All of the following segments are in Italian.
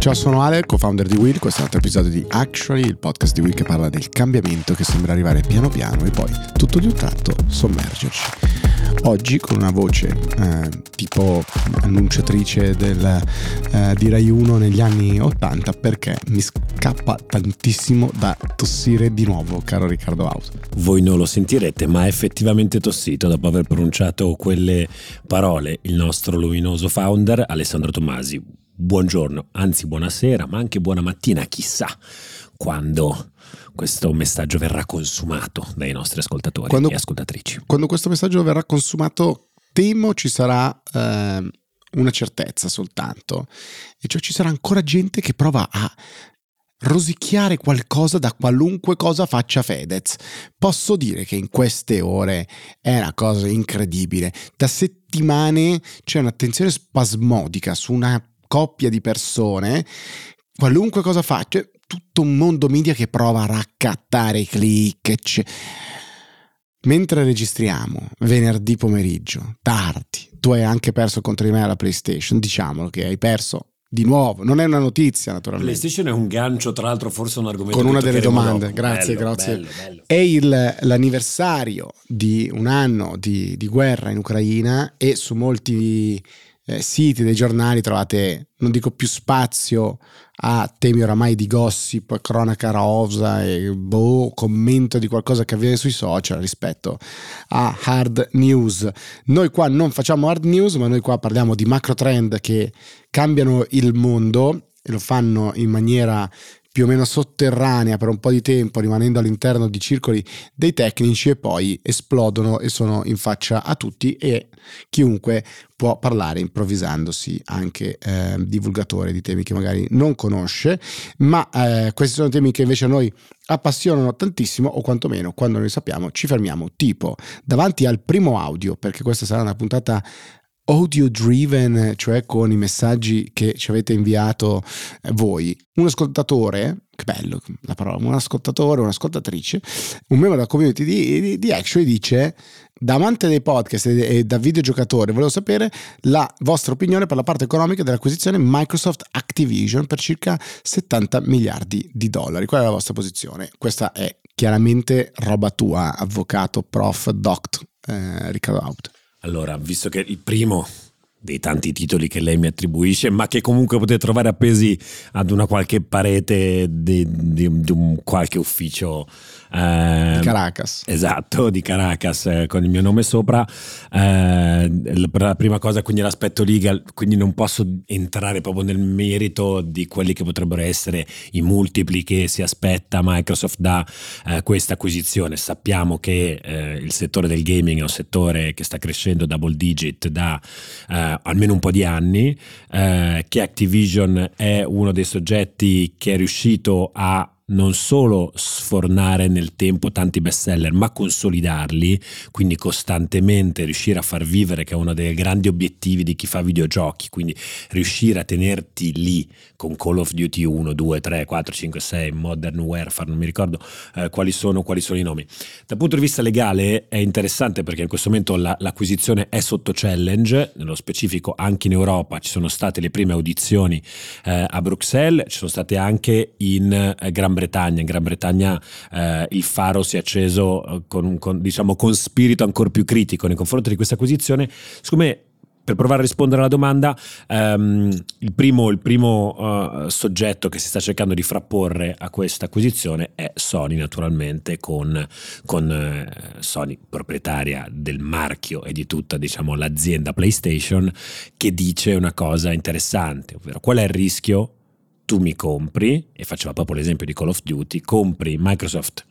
Ciao, sono Ale, co-founder di Will. Questo è un altro episodio di Actually, il podcast di Will che parla del cambiamento che sembra arrivare piano piano e poi, tutto di un tratto, sommergerci. Oggi con una voce eh, tipo annunciatrice del, eh, di Rai 1 negli anni 80 perché mi scappa tantissimo da tossire di nuovo, caro Riccardo House. Voi non lo sentirete, ma è effettivamente tossito dopo aver pronunciato quelle parole il nostro luminoso founder Alessandro Tomasi buongiorno, anzi buonasera, ma anche buona mattina, chissà quando questo messaggio verrà consumato dai nostri ascoltatori quando, e ascoltatrici. Quando questo messaggio verrà consumato, temo ci sarà eh, una certezza soltanto, e cioè ci sarà ancora gente che prova a rosicchiare qualcosa da qualunque cosa faccia Fedez. Posso dire che in queste ore è una cosa incredibile. Da settimane c'è un'attenzione spasmodica su una coppia di persone, qualunque cosa faccia, tutto un mondo media che prova a raccattare i click. Cioè. Mentre registriamo venerdì pomeriggio, tardi, tu hai anche perso contro di me alla PlayStation, diciamolo che hai perso di nuovo, non è una notizia naturalmente. PlayStation è un gancio, tra l'altro forse un argomento. Con una delle domande, dopo. grazie, bello, grazie. Bello, bello. È il, l'anniversario di un anno di, di guerra in Ucraina e su molti eh, siti dei giornali trovate, non dico più spazio a temi oramai di gossip, cronaca rosa e boh, commento di qualcosa che avviene sui social rispetto a hard news. Noi qua non facciamo hard news, ma noi qua parliamo di macro trend che cambiano il mondo e lo fanno in maniera più o meno sotterranea per un po' di tempo, rimanendo all'interno di circoli dei tecnici e poi esplodono e sono in faccia a tutti e chiunque può parlare improvvisandosi anche eh, divulgatore di temi che magari non conosce, ma eh, questi sono temi che invece a noi appassionano tantissimo o quantomeno quando noi sappiamo ci fermiamo tipo davanti al primo audio perché questa sarà una puntata audio driven, cioè con i messaggi che ci avete inviato eh, voi. Un ascoltatore, che bello la parola, un ascoltatore, un'ascoltatrice, un membro della community di, di, di Actually dice da amante dei podcast e, da videogiocatore volevo sapere la vostra opinione per la parte economica dell'acquisizione Microsoft Activision per circa 70 miliardi di dollari. Qual è la vostra posizione? Questa è chiaramente roba tua, avvocato, prof, doct, eh, Riccardo Out. Allora, visto che il primo dei tanti titoli che lei mi attribuisce, ma che comunque potete trovare appesi ad una qualche parete di, di, di un qualche ufficio eh, di Caracas. Esatto, di Caracas eh, con il mio nome sopra. Eh, la prima cosa quindi l'aspetto legal, quindi non posso entrare proprio nel merito di quelli che potrebbero essere i multipli che si aspetta Microsoft da eh, questa acquisizione. Sappiamo che eh, il settore del gaming è un settore che sta crescendo double digit da eh, almeno un po' di anni, che Activision è uno dei soggetti che è riuscito a non solo sfornare nel tempo tanti bestseller, ma consolidarli, quindi costantemente riuscire a far vivere, che è uno dei grandi obiettivi di chi fa videogiochi, quindi riuscire a tenerti lì con Call of Duty 1, 2, 3, 4, 5, 6, Modern Warfare, non mi ricordo eh, quali, sono, quali, sono, i nomi. Dal punto di vista legale è interessante perché in questo momento la, l'acquisizione è sotto challenge, nello specifico anche in Europa ci sono state le prime audizioni eh, a Bruxelles, ci sono state anche in eh, Gran Bretagna Bretagna. In Gran Bretagna eh, il faro si è acceso eh, con, con, diciamo, con spirito ancora più critico nei confronti di questa acquisizione. Secondo me per provare a rispondere alla domanda, um, il primo, il primo uh, soggetto che si sta cercando di frapporre a questa acquisizione è Sony, naturalmente, con, con uh, Sony proprietaria del marchio e di tutta diciamo, l'azienda PlayStation, che dice una cosa interessante, ovvero qual è il rischio tu mi compri, e faceva proprio l'esempio di Call of Duty, compri Microsoft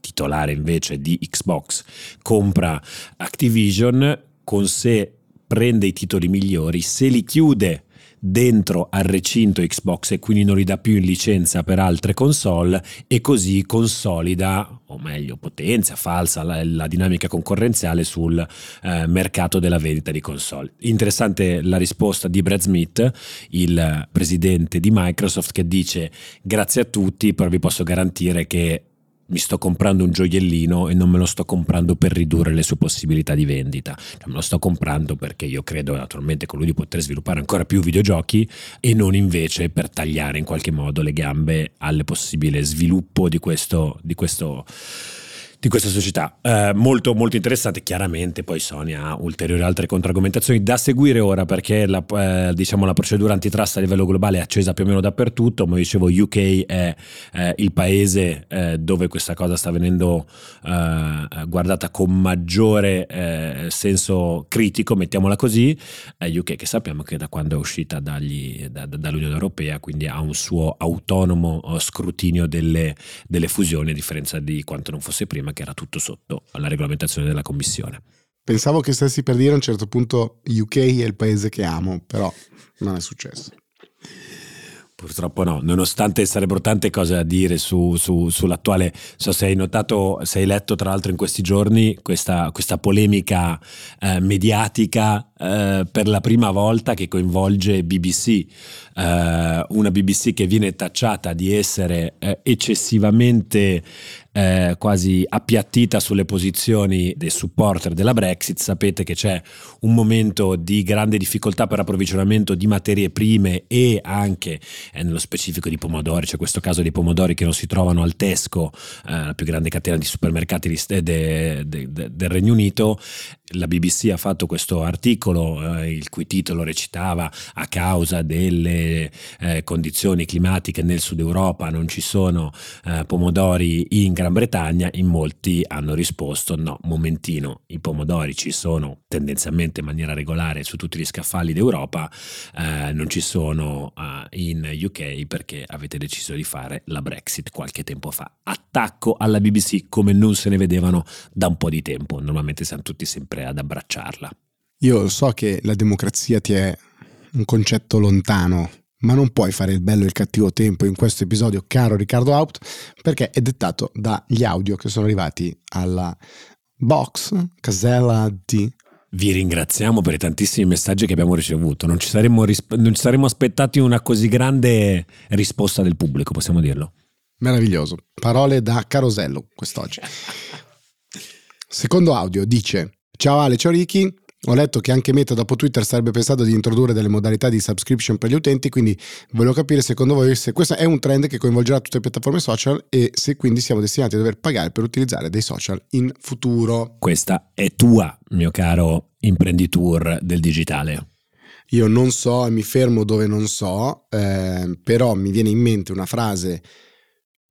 titolare invece di Xbox, compra Activision, con sé prende i titoli migliori, se li chiude dentro al recinto Xbox e quindi non li dà più in licenza per altre console e così consolida, o meglio potenzia, falsa la, la dinamica concorrenziale sul eh, mercato della vendita di console. Interessante la risposta di Brad Smith, il presidente di Microsoft, che dice grazie a tutti, però vi posso garantire che mi sto comprando un gioiellino e non me lo sto comprando per ridurre le sue possibilità di vendita, cioè, me lo sto comprando perché io credo naturalmente con lui di poter sviluppare ancora più videogiochi e non invece per tagliare in qualche modo le gambe al possibile sviluppo di questo, di questo di questa società. Eh, molto, molto interessante. Chiaramente poi Sony ha ulteriori altre controargomentazioni da seguire ora perché la, eh, diciamo, la procedura antitrust a livello globale è accesa più o meno dappertutto. Come dicevo, UK è eh, il paese eh, dove questa cosa sta venendo eh, guardata con maggiore eh, senso critico, mettiamola così. UK che sappiamo che da quando è uscita dagli, da, dall'Unione Europea, quindi ha un suo autonomo scrutinio delle, delle fusioni, a differenza di quanto non fosse prima che era tutto sotto alla regolamentazione della commissione. Pensavo che stessi per dire a un certo punto UK è il paese che amo, però non è successo. Purtroppo no, nonostante sarebbero tante cose da dire su, su, sull'attuale, so se hai notato, se hai letto tra l'altro in questi giorni questa, questa polemica eh, mediatica eh, per la prima volta che coinvolge BBC, eh, una BBC che viene tacciata di essere eh, eccessivamente eh, quasi appiattita sulle posizioni dei supporter della Brexit. Sapete che c'è un momento di grande difficoltà per approvvigionamento di materie prime e anche eh, nello specifico di pomodori. C'è questo caso di pomodori che non si trovano al Tesco, eh, la più grande catena di supermercati de, de, de, del Regno Unito. La BBC ha fatto questo articolo eh, il cui titolo recitava a causa delle eh, condizioni climatiche nel sud Europa non ci sono eh, pomodori in Gran Bretagna, in molti hanno risposto no, momentino, i pomodori ci sono tendenzialmente in maniera regolare su tutti gli scaffali d'Europa, eh, non ci sono eh, in UK perché avete deciso di fare la Brexit qualche tempo fa. Attacco alla BBC come non se ne vedevano da un po' di tempo, normalmente siamo tutti sempre ad abbracciarla. Io so che la democrazia ti è un concetto lontano ma non puoi fare il bello e il cattivo tempo in questo episodio, caro Riccardo Haupt, perché è dettato dagli audio che sono arrivati alla box casella di vi ringraziamo per i tantissimi messaggi che abbiamo ricevuto. Non ci, saremmo, non ci saremmo aspettati una così grande risposta del pubblico, possiamo dirlo. Meraviglioso. Parole da Carosello quest'oggi. Secondo audio dice: Ciao Ale, ciao Ricky. Ho letto che anche Meta dopo Twitter sarebbe pensato di introdurre delle modalità di subscription per gli utenti, quindi volevo capire secondo voi se questo è un trend che coinvolgerà tutte le piattaforme social e se quindi siamo destinati a dover pagare per utilizzare dei social in futuro. Questa è tua, mio caro imprenditor del digitale. Io non so e mi fermo dove non so, eh, però mi viene in mente una frase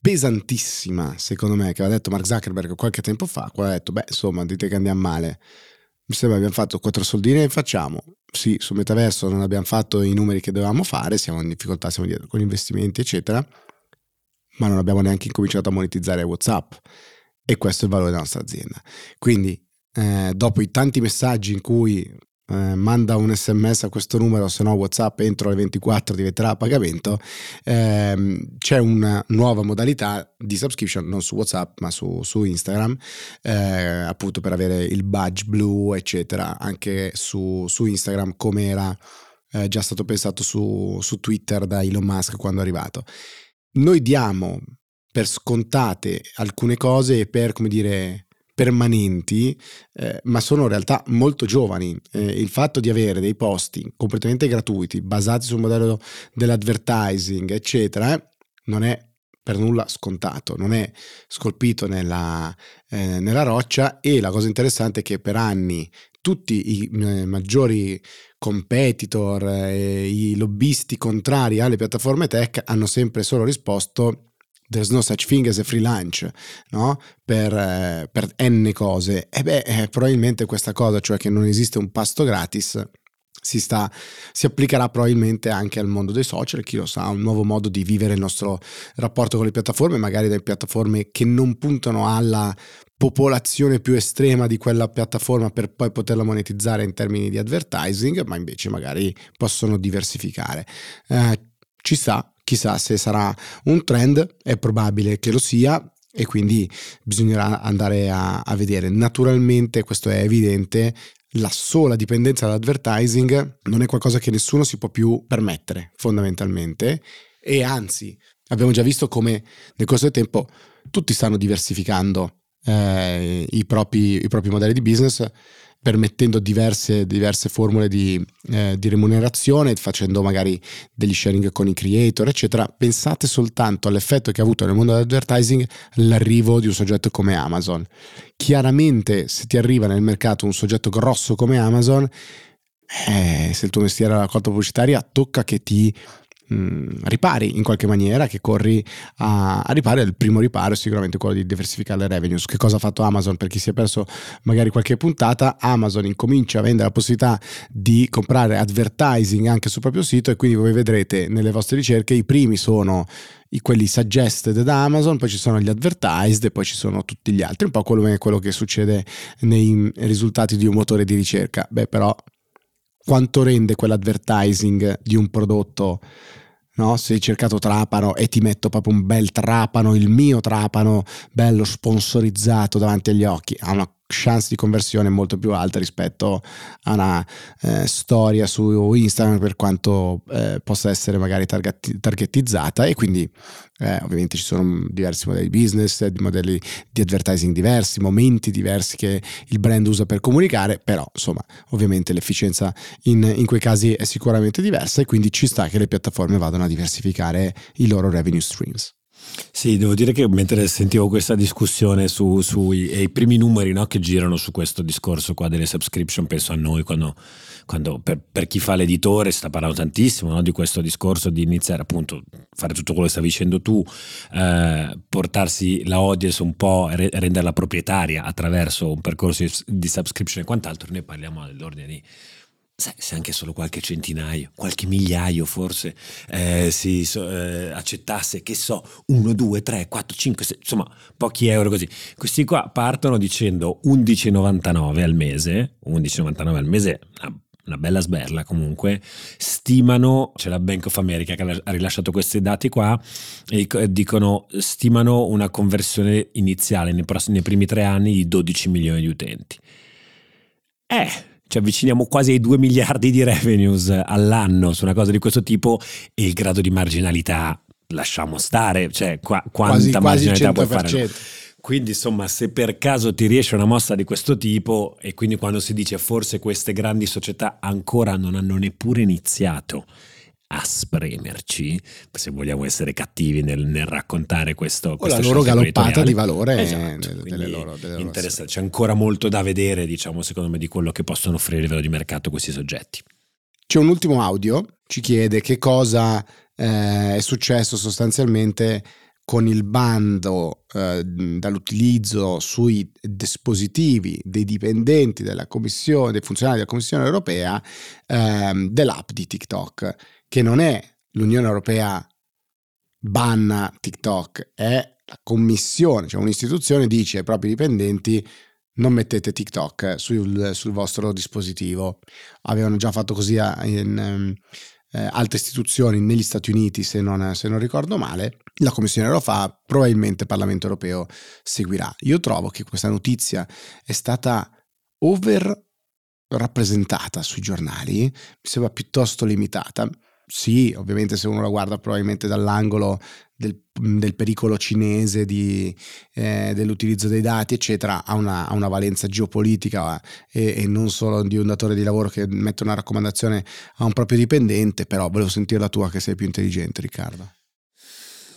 pesantissima, secondo me, che aveva detto Mark Zuckerberg qualche tempo fa, quando ha detto, beh, insomma, dite che andiamo male mi sembra abbiamo fatto quattro soldini e facciamo. Sì, sul metaverso non abbiamo fatto i numeri che dovevamo fare, siamo in difficoltà, siamo dietro con investimenti, eccetera, ma non abbiamo neanche incominciato a monetizzare WhatsApp. E questo è il valore della nostra azienda. Quindi, eh, dopo i tanti messaggi in cui eh, manda un sms a questo numero, se no WhatsApp entro le 24 diventerà a pagamento, ehm, c'è una nuova modalità di subscription, non su WhatsApp ma su, su Instagram, eh, appunto per avere il badge blu, eccetera, anche su, su Instagram come era eh, già stato pensato su, su Twitter da Elon Musk quando è arrivato. Noi diamo per scontate alcune cose e per, come dire, permanenti, eh, ma sono in realtà molto giovani. Eh, il fatto di avere dei posti completamente gratuiti, basati sul modello dell'advertising, eccetera, non è per nulla scontato, non è scolpito nella, eh, nella roccia e la cosa interessante è che per anni tutti i eh, maggiori competitor, eh, i lobbisti contrari alle piattaforme tech hanno sempre solo risposto there's no such thing as a free lunch, no? Per, eh, per n cose. E beh, eh, probabilmente questa cosa, cioè che non esiste un pasto gratis, si, sta, si applicherà probabilmente anche al mondo dei social, chi lo sa, un nuovo modo di vivere il nostro rapporto con le piattaforme, magari delle piattaforme che non puntano alla popolazione più estrema di quella piattaforma per poi poterla monetizzare in termini di advertising, ma invece magari possono diversificare. Eh, ci sta, chissà se sarà un trend, è probabile che lo sia e quindi bisognerà andare a, a vedere. Naturalmente, questo è evidente, la sola dipendenza dall'advertising non è qualcosa che nessuno si può più permettere, fondamentalmente, e anzi abbiamo già visto come nel corso del tempo tutti stanno diversificando eh, i, propri, i, propri, modelli di business permettendo diverse, diverse formule di, eh, di, remunerazione, facendo magari degli sharing con i creator, eccetera. Pensate soltanto all'effetto che ha avuto nel mondo dell'advertising l'arrivo di un soggetto come Amazon. Chiaramente, se ti arriva nel mercato un soggetto grosso come Amazon, eh, se il tuo mestiere è la raccolta pubblicitaria, tocca che ti mh, ripari in qualche maniera, che corri a, a ripari. Il primo riparo è sicuramente quello di diversificare le revenues. Che cosa ha fatto Amazon? Per chi si è perso magari qualche puntata, Amazon incomincia a vendere la possibilità di comprare advertising anche sul proprio sito e quindi voi vedrete nelle vostre ricerche i primi sono quelli suggested da Amazon, poi ci sono gli advertised e poi ci sono tutti gli altri, un po' quello, quello che succede nei risultati di un motore di ricerca. Beh, però quanto rende quell'advertising di un prodotto no? se hai cercato trapano e ti metto proprio un bel trapano, il mio trapano bello sponsorizzato davanti agli occhi, ha una chance di conversione molto più alta rispetto a una eh, storia su Instagram per quanto eh, possa essere magari target- targetizzata e quindi eh, ovviamente ci sono diversi modelli di business, modelli di advertising diversi, momenti diversi che il brand usa per comunicare, però insomma ovviamente l'efficienza in, in quei casi è sicuramente diversa e quindi ci sta che le piattaforme vadano a diversificare i loro revenue streams. Sì, devo dire che mentre sentivo questa discussione sui su primi numeri no, che girano su questo discorso qua delle subscription, penso a noi quando, quando per, per, chi fa l'editore sta parlando tantissimo no, di questo discorso di iniziare appunto a fare tutto quello che stavi dicendo tu, eh, portarsi la audience un po', re, renderla proprietaria attraverso un percorso di, di subscription e quant'altro, noi parliamo all'ordine di se anche solo qualche centinaio, qualche migliaio forse eh, si eh, accettasse, che so, 1, 2, 3, 4, 5, 6, insomma, pochi euro così. Questi qua partono dicendo 11,99 al mese, 11,99 al mese, una, una bella sberla comunque, stimano, c'è la Bank of America che ha rilasciato questi dati qua, e dicono, stimano una conversione iniziale nei, prossimi, nei primi tre anni di 12 milioni di utenti. Eh, ci avviciniamo quasi ai 2 miliardi di revenues all'anno su una cosa di questo tipo e il grado di marginalità lasciamo stare, cioè qua, quanta quasi, marginalità quasi puoi fare? Quindi insomma se per caso ti riesce una mossa di questo tipo e quindi quando si dice forse queste grandi società ancora non hanno neppure iniziato a spremerci, se vogliamo essere cattivi nel, nel raccontare questo. O la loro galoppata di valore esatto, delle, delle loro, delle loro C'è ancora molto da vedere, diciamo, secondo me, di quello che possono offrire a livello di mercato questi soggetti. C'è un ultimo audio, ci chiede che cosa eh, è successo sostanzialmente con il bando eh, dall'utilizzo sui dispositivi dei dipendenti della commissione, dei funzionari della Commissione europea eh, dell'app di TikTok che non è l'Unione Europea banna TikTok, è la commissione, cioè un'istituzione dice ai propri dipendenti non mettete TikTok sul, sul vostro dispositivo. Avevano già fatto così in eh, altre istituzioni negli Stati Uniti, se non, se non ricordo male. La Commissione lo fa, probabilmente il Parlamento europeo seguirà. Io trovo che questa notizia è stata over rappresentata sui giornali, mi sembra piuttosto limitata sì, ovviamente se uno la guarda probabilmente dall'angolo del, del pericolo cinese, di, eh, dell'utilizzo dei dati, eccetera, ha una, ha una valenza geopolitica e, e, non solo di un datore di lavoro che mette una raccomandazione a un proprio dipendente, però volevo sentire la tua che sei più intelligente, Riccardo.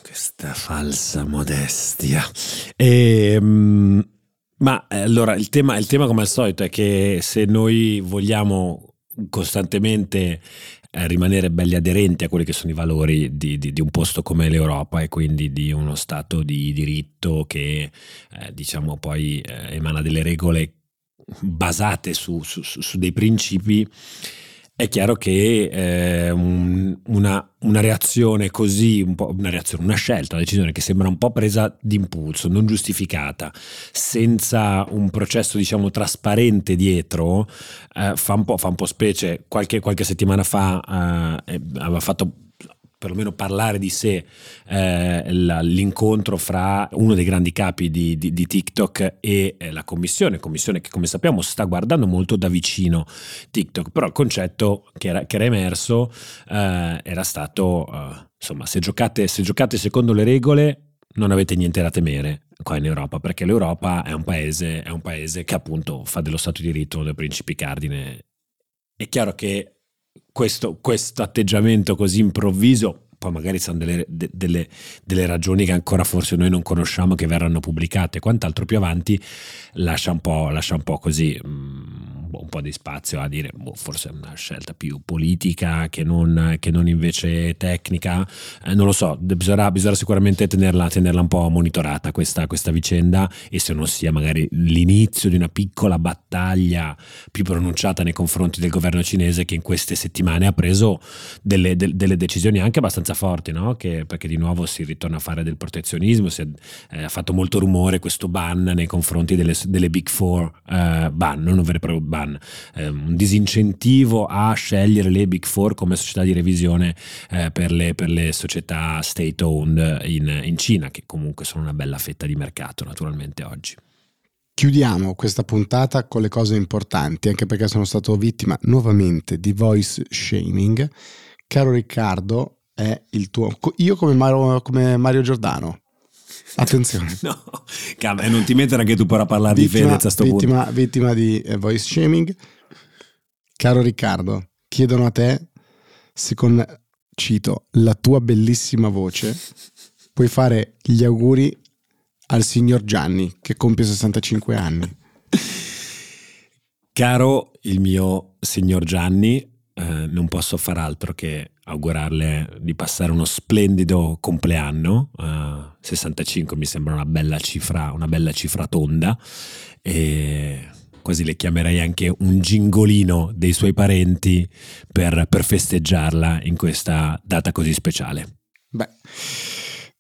Questa falsa modestia. E, um, ma eh, allora il tema, il tema come al solito è che se noi vogliamo costantemente eh, rimanere belli aderenti a quelli che sono i valori di, di, di, un posto come l'Europa e quindi di uno Stato di diritto che eh, diciamo poi eh, emana delle regole basate su, su, su dei principi è chiaro che eh, un, una, una, reazione così, un una reazione, una scelta, una decisione che sembra un po' presa d'impulso, non giustificata, senza un processo diciamo trasparente dietro, eh, fa, un fa, un po', specie. Qualche, qualche settimana fa eh, aveva fatto perlomeno parlare di sé eh, l'incontro fra uno dei grandi capi di, di, di TikTok e eh, la commissione, commissione che come sappiamo sta guardando molto da vicino TikTok, però il concetto che era, che era emerso eh, era stato, eh, insomma, se giocate, se giocate secondo le regole non avete niente da temere qua in Europa, perché l'Europa è un paese, è un paese che appunto fa dello Stato di diritto dei principi cardine. È chiaro che questo, atteggiamento così improvviso poi magari sono delle, de, delle, delle, ragioni che ancora forse noi non conosciamo che verranno pubblicate, quant'altro più avanti lascia un po', lascia un po così um, un po' di spazio a dire boh, forse è una scelta più politica che non, che non invece tecnica, eh, non lo so, bisognerà, bisognerà sicuramente tenerla, tenerla, un po' monitorata questa, questa vicenda e se non sia magari l'inizio di una piccola battaglia più pronunciata nei confronti del governo cinese che in queste settimane ha preso delle, de, delle decisioni anche abbastanza forti, no? che, perché di nuovo si ritorna a fare del protezionismo, si è, eh, ha fatto molto rumore questo ban nei confronti delle, delle Big Four, eh, ban, non un vero e proprio ban, eh, un disincentivo a scegliere le Big Four come società di revisione eh, per le, per, le, società state owned in, in Cina, che comunque sono una bella fetta di mercato naturalmente oggi. Chiudiamo questa puntata con le cose importanti, anche perché sono stato vittima nuovamente di voice shaming. Caro Riccardo, è il tuo. Io come Mario, come Mario Giordano. Attenzione. no, calma, e non ti mettere anche tu per parlare vittima, di Fedez a sto vittima, punto. Vittima di eh, voice shaming. Caro Riccardo, chiedono a te se con, cito, la tua bellissima voce puoi fare gli auguri al signor Gianni che compie 65 anni. Caro il mio signor Gianni, eh, non posso far altro che augurarle di passare uno splendido compleanno. Uh, 65 mi sembra una bella cifra, una bella cifra tonda. E quasi le chiamerei anche un gingolino dei suoi parenti per, per festeggiarla in questa data così speciale. Beh,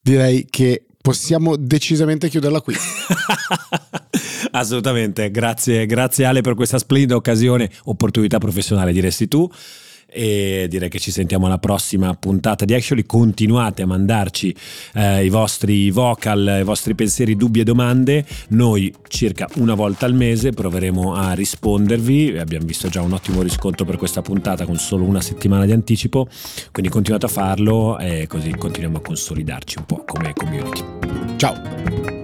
direi che possiamo decisamente chiuderla qui. Assolutamente, grazie, grazie Ale per questa splendida occasione, opportunità professionale diresti tu e direi che ci sentiamo alla prossima puntata di Actually. Continuate a mandarci eh, i vostri vocal i vostri pensieri dubbi e domande. Noi circa una volta al mese proveremo a rispondervi. Abbiamo visto già un ottimo riscontro per questa puntata con solo una settimana di anticipo. Quindi continuate a farlo e così continuiamo a consolidarci un po' come community. Ciao